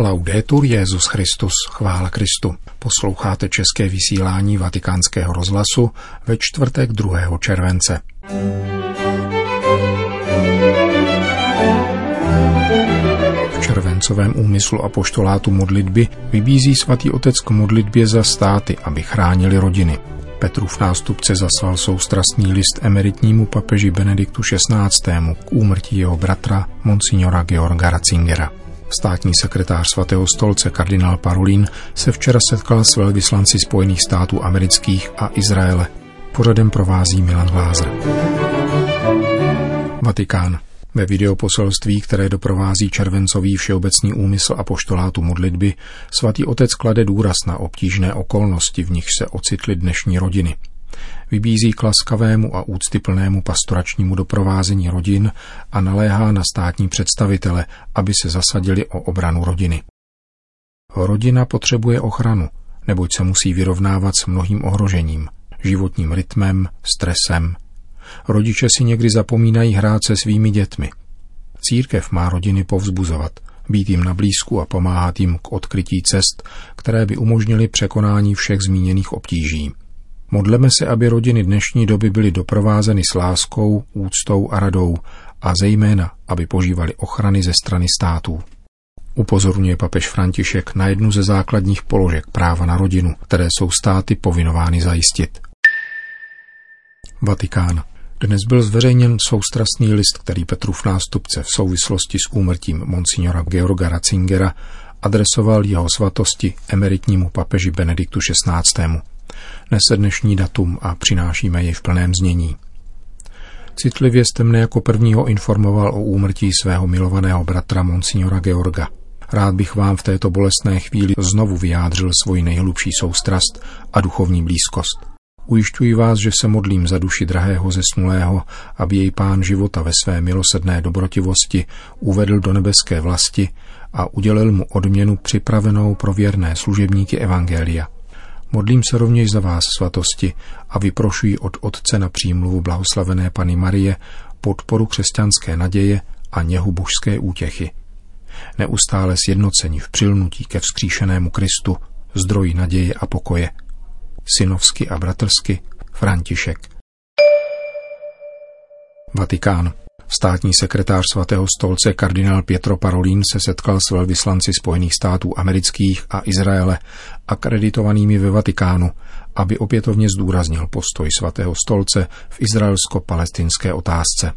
Laudetur Jezus Christus, chvála Kristu. Posloucháte české vysílání Vatikánského rozhlasu ve čtvrtek 2. července. V červencovém úmyslu apoštolátu modlitby vybízí svatý otec k modlitbě za státy, aby chránili rodiny. Petrův nástupce zaslal soustrastný list emeritnímu papeži Benediktu XVI. k úmrtí jeho bratra, monsignora Georga Ratzingera. Státní sekretář svatého stolce kardinál Parolin se včera setkal s velvyslanci Spojených států amerických a Izraele. Pořadem provází Milan Glázer. Vatikán. Ve videoposelství, které doprovází červencový všeobecný úmysl a poštolátu modlitby, svatý otec klade důraz na obtížné okolnosti, v nich se ocitly dnešní rodiny. Vybízí k laskavému a úctyplnému pastoračnímu doprovázení rodin a naléhá na státní představitele, aby se zasadili o obranu rodiny. Rodina potřebuje ochranu, neboť se musí vyrovnávat s mnohým ohrožením, životním rytmem, stresem, Rodiče si někdy zapomínají hrát se svými dětmi. Církev má rodiny povzbuzovat, být jim na blízku a pomáhat jim k odkrytí cest, které by umožnily překonání všech zmíněných obtíží. Modleme se, aby rodiny dnešní doby byly doprovázeny s láskou, úctou a radou a zejména, aby požívali ochrany ze strany států. Upozorňuje papež František na jednu ze základních položek práva na rodinu, které jsou státy povinovány zajistit. Vatikán. Dnes byl zveřejněn soustrastný list, který Petrův nástupce v souvislosti s úmrtím monsignora Georga Ratzingera adresoval jeho svatosti emeritnímu papeži Benediktu XVI. Nese dnešní datum a přinášíme jej v plném znění. Citlivě jste mne jako prvního informoval o úmrtí svého milovaného bratra monsignora Georga. Rád bych vám v této bolestné chvíli znovu vyjádřil svoji nejhlubší soustrast a duchovní blízkost. Ujišťuji vás, že se modlím za duši drahého zesnulého, aby jej pán života ve své milosedné dobrotivosti uvedl do nebeské vlasti a udělil mu odměnu připravenou pro věrné služebníky Evangelia. Modlím se rovněž za vás, svatosti, a vyprošuji od Otce na přímluvu blahoslavené Pany Marie podporu křesťanské naděje a něhu božské útěchy. Neustále sjednocení v přilnutí ke vzkříšenému Kristu, zdroji naděje a pokoje – synovsky a bratrsky František. Vatikán. Státní sekretář svatého stolce kardinál Pietro Parolin se setkal s velvyslanci Spojených států amerických a Izraele akreditovanými ve Vatikánu, aby opětovně zdůraznil postoj svatého stolce v izraelsko-palestinské otázce.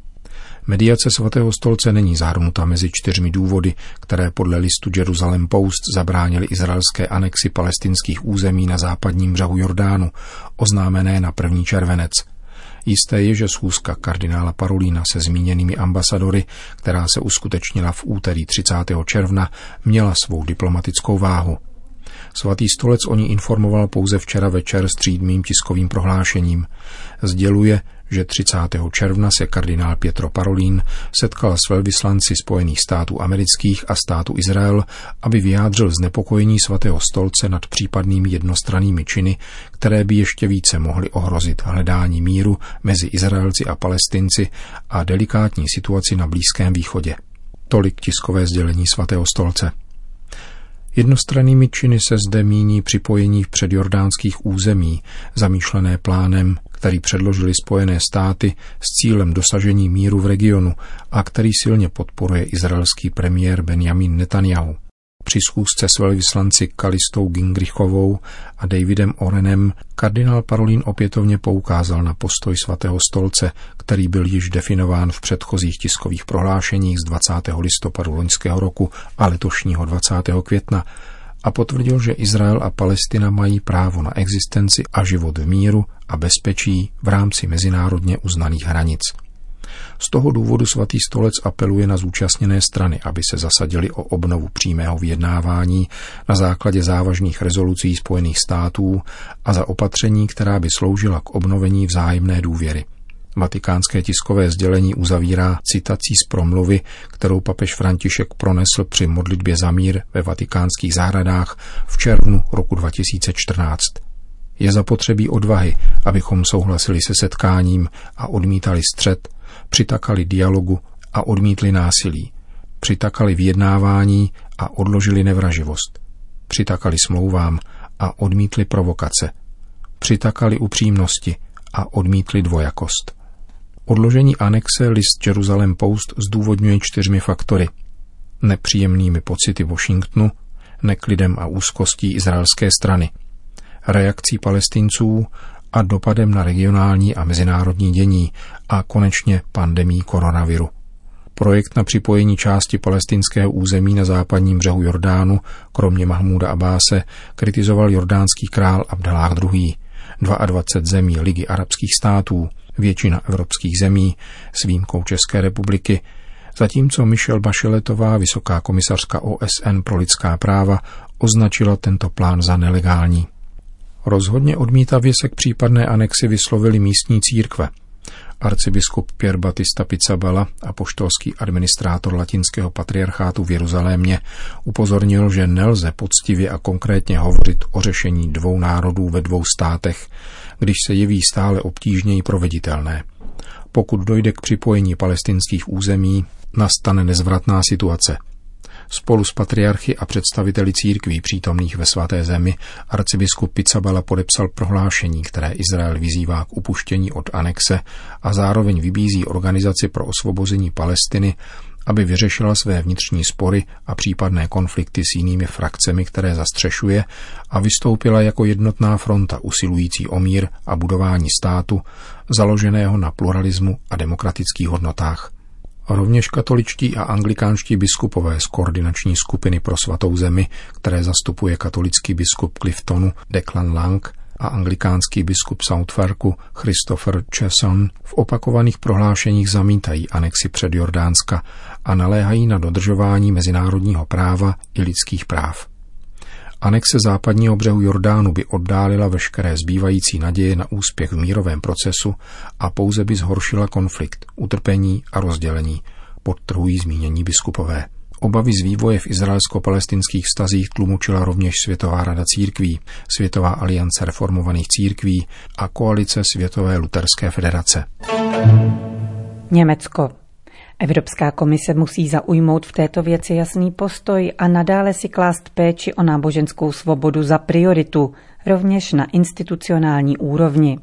Mediace svatého stolce není zahrnuta mezi čtyřmi důvody, které podle listu Jerusalem Post zabránili izraelské anexi palestinských území na západním břehu Jordánu, oznámené na 1. červenec. Jisté je, že schůzka kardinála Parolína se zmíněnými ambasadory, která se uskutečnila v úterý 30. června, měla svou diplomatickou váhu. Svatý stolec o ní informoval pouze včera večer střídmým tiskovým prohlášením. Sděluje, že 30. června se kardinál Pietro Parolin setkal s velvyslanci Spojených států amerických a státu Izrael, aby vyjádřil znepokojení svatého stolce nad případnými jednostrannými činy, které by ještě více mohly ohrozit hledání míru mezi Izraelci a Palestinci a delikátní situaci na Blízkém východě. Tolik tiskové sdělení svatého stolce. Jednostrannými činy se zde míní připojení v předjordánských území, zamýšlené plánem, který předložili Spojené státy s cílem dosažení míru v regionu a který silně podporuje izraelský premiér Benjamin Netanyahu. Při schůzce s velvyslanci Kalistou Gingrichovou a Davidem Orenem kardinál Parolin opětovně poukázal na postoj svatého stolce, který byl již definován v předchozích tiskových prohlášeních z 20. listopadu loňského roku a letošního 20. května a potvrdil, že Izrael a Palestina mají právo na existenci a život v míru a bezpečí v rámci mezinárodně uznaných hranic. Z toho důvodu svatý stolec apeluje na zúčastněné strany, aby se zasadili o obnovu přímého vyjednávání na základě závažných rezolucí Spojených států a za opatření, která by sloužila k obnovení vzájemné důvěry. Vatikánské tiskové sdělení uzavírá citací z promluvy, kterou papež František pronesl při modlitbě za mír ve vatikánských zahradách v červnu roku 2014. Je zapotřebí odvahy, abychom souhlasili se setkáním a odmítali střed, přitakali dialogu a odmítli násilí. Přitakali vyjednávání a odložili nevraživost. Přitakali smlouvám a odmítli provokace. Přitakali upřímnosti a odmítli dvojakost. Odložení anexe list Jerusalem Post zdůvodňuje čtyřmi faktory. Nepříjemnými pocity Washingtonu, neklidem a úzkostí izraelské strany, reakcí palestinců a dopadem na regionální a mezinárodní dění a konečně pandemí koronaviru. Projekt na připojení části palestinského území na západním břehu Jordánu, kromě Mahmuda Abáse, kritizoval jordánský král Abdalách II. 22 zemí Ligy arabských států, většina evropských zemí s výjimkou České republiky, zatímco Michelle Bacheletová, vysoká komisařka OSN pro lidská práva, označila tento plán za nelegální. Rozhodně odmítavě se k případné anexi vyslovili místní církve. Arcibiskup Pier Batista Pizzabala a poštolský administrátor latinského patriarchátu v Jeruzalémě upozornil, že nelze poctivě a konkrétně hovořit o řešení dvou národů ve dvou státech, když se jeví stále obtížněji proveditelné. Pokud dojde k připojení palestinských území, nastane nezvratná situace – Spolu s patriarchy a představiteli církví přítomných ve svaté zemi arcibiskup Pizzabala podepsal prohlášení, které Izrael vyzývá k upuštění od anexe a zároveň vybízí organizaci pro osvobození Palestiny, aby vyřešila své vnitřní spory a případné konflikty s jinými frakcemi, které zastřešuje a vystoupila jako jednotná fronta usilující o mír a budování státu, založeného na pluralismu a demokratických hodnotách. Rovněž katoličtí a anglikánští biskupové z koordinační skupiny pro svatou zemi, které zastupuje katolický biskup Cliftonu Declan Lang a anglikánský biskup Southwarku Christopher Chesson v opakovaných prohlášeních zamítají anexi před Jordánska a naléhají na dodržování mezinárodního práva i lidských práv. Anexe západního břehu Jordánu by oddálila veškeré zbývající naděje na úspěch v mírovém procesu a pouze by zhoršila konflikt, utrpení a rozdělení, podtrhují zmínění biskupové. Obavy z vývoje v izraelsko-palestinských stazích tlumočila rovněž Světová rada církví, Světová aliance reformovaných církví a koalice Světové luterské federace. Německo. Evropská komise musí zaujmout v této věci jasný postoj a nadále si klást péči o náboženskou svobodu za prioritu, rovněž na institucionální úrovni.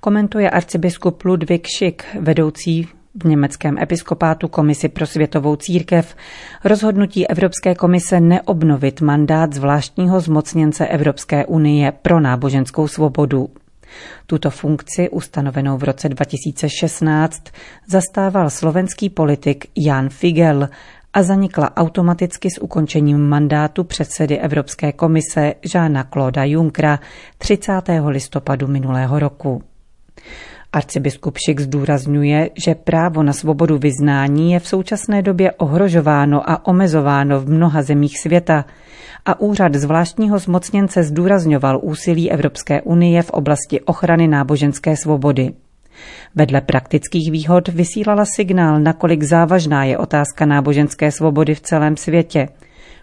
Komentuje arcibiskup Ludwig Schick, vedoucí v německém episkopátu Komisi pro světovou církev rozhodnutí Evropské komise neobnovit mandát zvláštního zmocněnce Evropské unie pro náboženskou svobodu. Tuto funkci, ustanovenou v roce 2016, zastával slovenský politik Jan Figel a zanikla automaticky s ukončením mandátu předsedy Evropské komise Žána Clauda Junckera 30. listopadu minulého roku. Arcibiskup Šik zdůrazňuje, že právo na svobodu vyznání je v současné době ohrožováno a omezováno v mnoha zemích světa a úřad zvláštního zmocněnce zdůrazňoval úsilí Evropské unie v oblasti ochrany náboženské svobody. Vedle praktických výhod vysílala signál, nakolik závažná je otázka náboženské svobody v celém světě,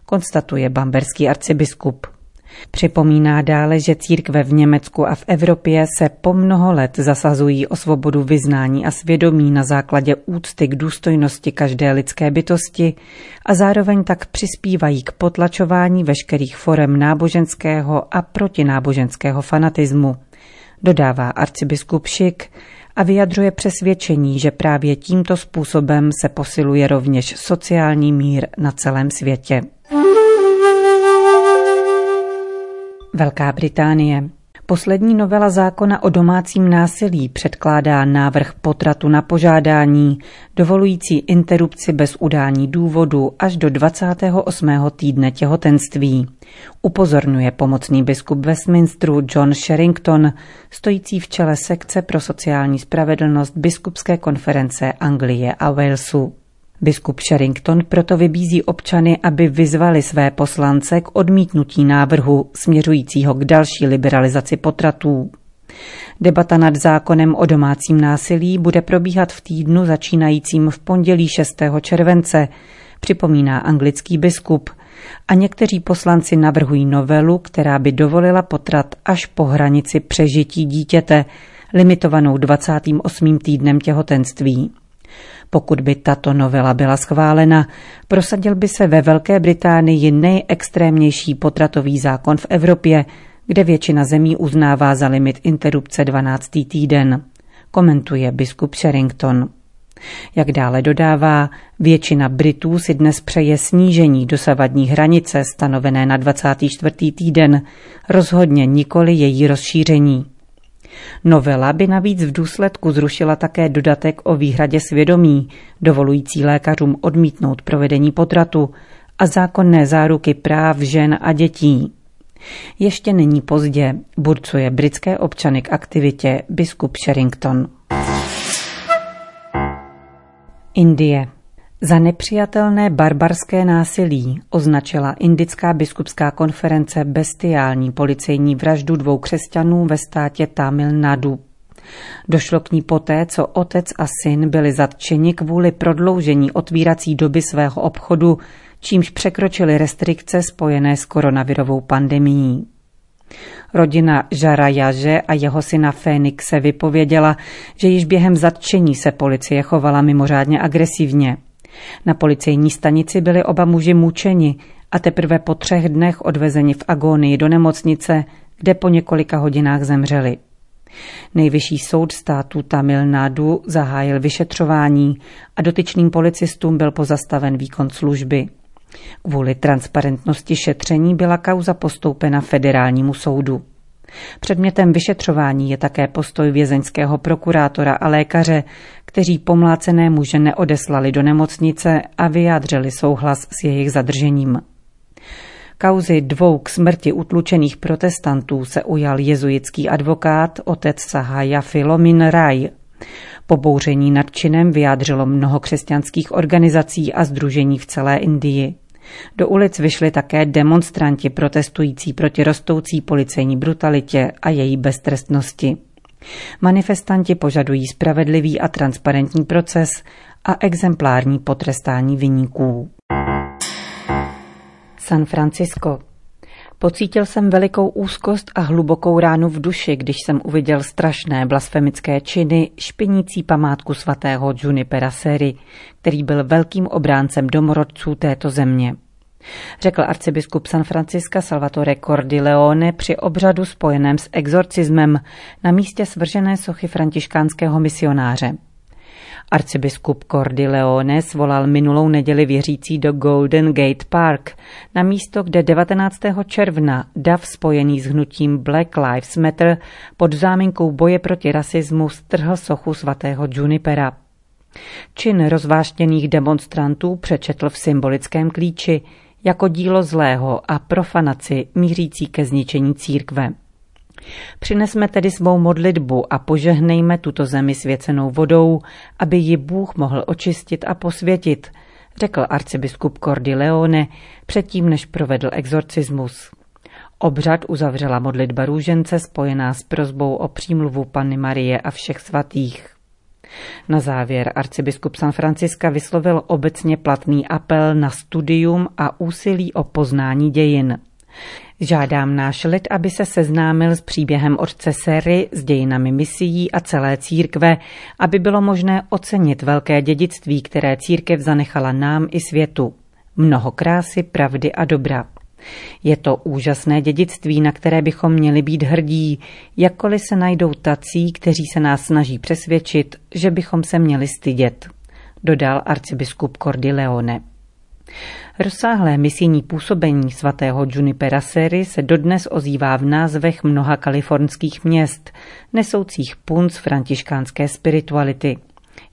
konstatuje bamberský arcibiskup. Připomíná dále, že církve v Německu a v Evropě se po mnoho let zasazují o svobodu vyznání a svědomí na základě úcty k důstojnosti každé lidské bytosti a zároveň tak přispívají k potlačování veškerých forem náboženského a protináboženského fanatismu. Dodává arcibiskup Šik a vyjadřuje přesvědčení, že právě tímto způsobem se posiluje rovněž sociální mír na celém světě. Velká Británie. Poslední novela zákona o domácím násilí předkládá návrh potratu na požádání, dovolující interrupci bez udání důvodu až do 28. týdne těhotenství. Upozorňuje pomocný biskup Westminsteru John Sherrington, stojící v čele sekce pro sociální spravedlnost biskupské konference Anglie a Walesu. Biskup Sherrington proto vybízí občany, aby vyzvali své poslance k odmítnutí návrhu směřujícího k další liberalizaci potratů. Debata nad zákonem o domácím násilí bude probíhat v týdnu začínajícím v pondělí 6. července, připomíná anglický biskup. A někteří poslanci navrhují novelu, která by dovolila potrat až po hranici přežití dítěte, limitovanou 28. týdnem těhotenství. Pokud by tato novela byla schválena, prosadil by se ve Velké Británii nejextrémnější potratový zákon v Evropě, kde většina zemí uznává za limit interrupce 12. týden, komentuje biskup Sherrington. Jak dále dodává, většina Britů si dnes přeje snížení dosavadní hranice stanovené na 24. týden, rozhodně nikoli její rozšíření. Novela by navíc v důsledku zrušila také dodatek o výhradě svědomí, dovolující lékařům odmítnout provedení potratu a zákonné záruky práv žen a dětí. Ještě není pozdě, burcuje britské občany k aktivitě biskup Sherrington. Indie. Za nepřijatelné barbarské násilí označila Indická biskupská konference bestiální policejní vraždu dvou křesťanů ve státě Tamil Nadu. Došlo k ní poté, co otec a syn byli zatčeni kvůli prodloužení otvírací doby svého obchodu, čímž překročili restrikce spojené s koronavirovou pandemií. Rodina Žara Jaže a jeho syna Fénixe vypověděla, že již během zatčení se policie chovala mimořádně agresivně. Na policejní stanici byli oba muži mučeni a teprve po třech dnech odvezeni v agónii do nemocnice, kde po několika hodinách zemřeli. Nejvyšší soud státu Tamil Nadu zahájil vyšetřování a dotyčným policistům byl pozastaven výkon služby. Kvůli transparentnosti šetření byla kauza postoupena federálnímu soudu. Předmětem vyšetřování je také postoj vězeňského prokurátora a lékaře, kteří pomlácené muže neodeslali do nemocnice a vyjádřili souhlas s jejich zadržením. Kauzy dvou k smrti utlučených protestantů se ujal jezuitský advokát otec Sahaja Filomin Raj. Pobouření nad činem vyjádřilo mnoho křesťanských organizací a združení v celé Indii. Do ulic vyšli také demonstranti protestující proti rostoucí policejní brutalitě a její beztrestnosti. Manifestanti požadují spravedlivý a transparentní proces a exemplární potrestání vyníků. San Francisco. Pocítil jsem velikou úzkost a hlubokou ránu v duši, když jsem uviděl strašné blasfemické činy špinící památku svatého Junipera Seri, který byl velkým obráncem domorodců této země. Řekl arcibiskup San Francisca Salvatore Cordileone při obřadu spojeném s exorcismem na místě svržené sochy františkánského misionáře. Arcibiskup Cordileone svolal minulou neděli věřící do Golden Gate Park, na místo, kde 19. června dav spojený s hnutím Black Lives Matter pod záminkou boje proti rasismu strhl sochu svatého Junipera. Čin rozváštěných demonstrantů přečetl v symbolickém klíči jako dílo zlého a profanaci mířící ke zničení církve. Přinesme tedy svou modlitbu a požehnejme tuto zemi svěcenou vodou, aby ji Bůh mohl očistit a posvětit, řekl arcibiskup Cordileone předtím, než provedl exorcismus. Obřad uzavřela modlitba růžence spojená s prozbou o přímluvu Panny Marie a všech svatých. Na závěr arcibiskup San Franciska vyslovil obecně platný apel na studium a úsilí o poznání dějin. Žádám náš lid, aby se seznámil s příběhem otce Sery, s dějinami misií a celé církve, aby bylo možné ocenit velké dědictví, které církev zanechala nám i světu. Mnoho krásy, pravdy a dobra. Je to úžasné dědictví, na které bychom měli být hrdí, jakkoliv se najdou tací, kteří se nás snaží přesvědčit, že bychom se měli stydět, dodal arcibiskup Cordileone. Rozsáhlé misijní působení svatého Junipera Seri se dodnes ozývá v názvech mnoha kalifornských měst, nesoucích punc františkánské spirituality,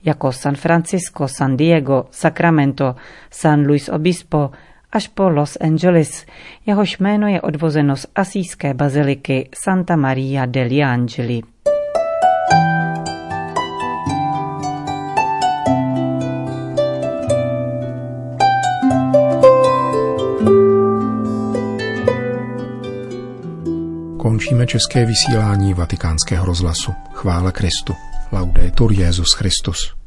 jako San Francisco, San Diego, Sacramento, San Luis Obispo, až po Los Angeles. Jehož jméno je odvozeno z asijské baziliky Santa Maria degli Angeli. Končíme české vysílání vatikánského rozhlasu. Chvála Kristu. Laudetur Jezus Christus.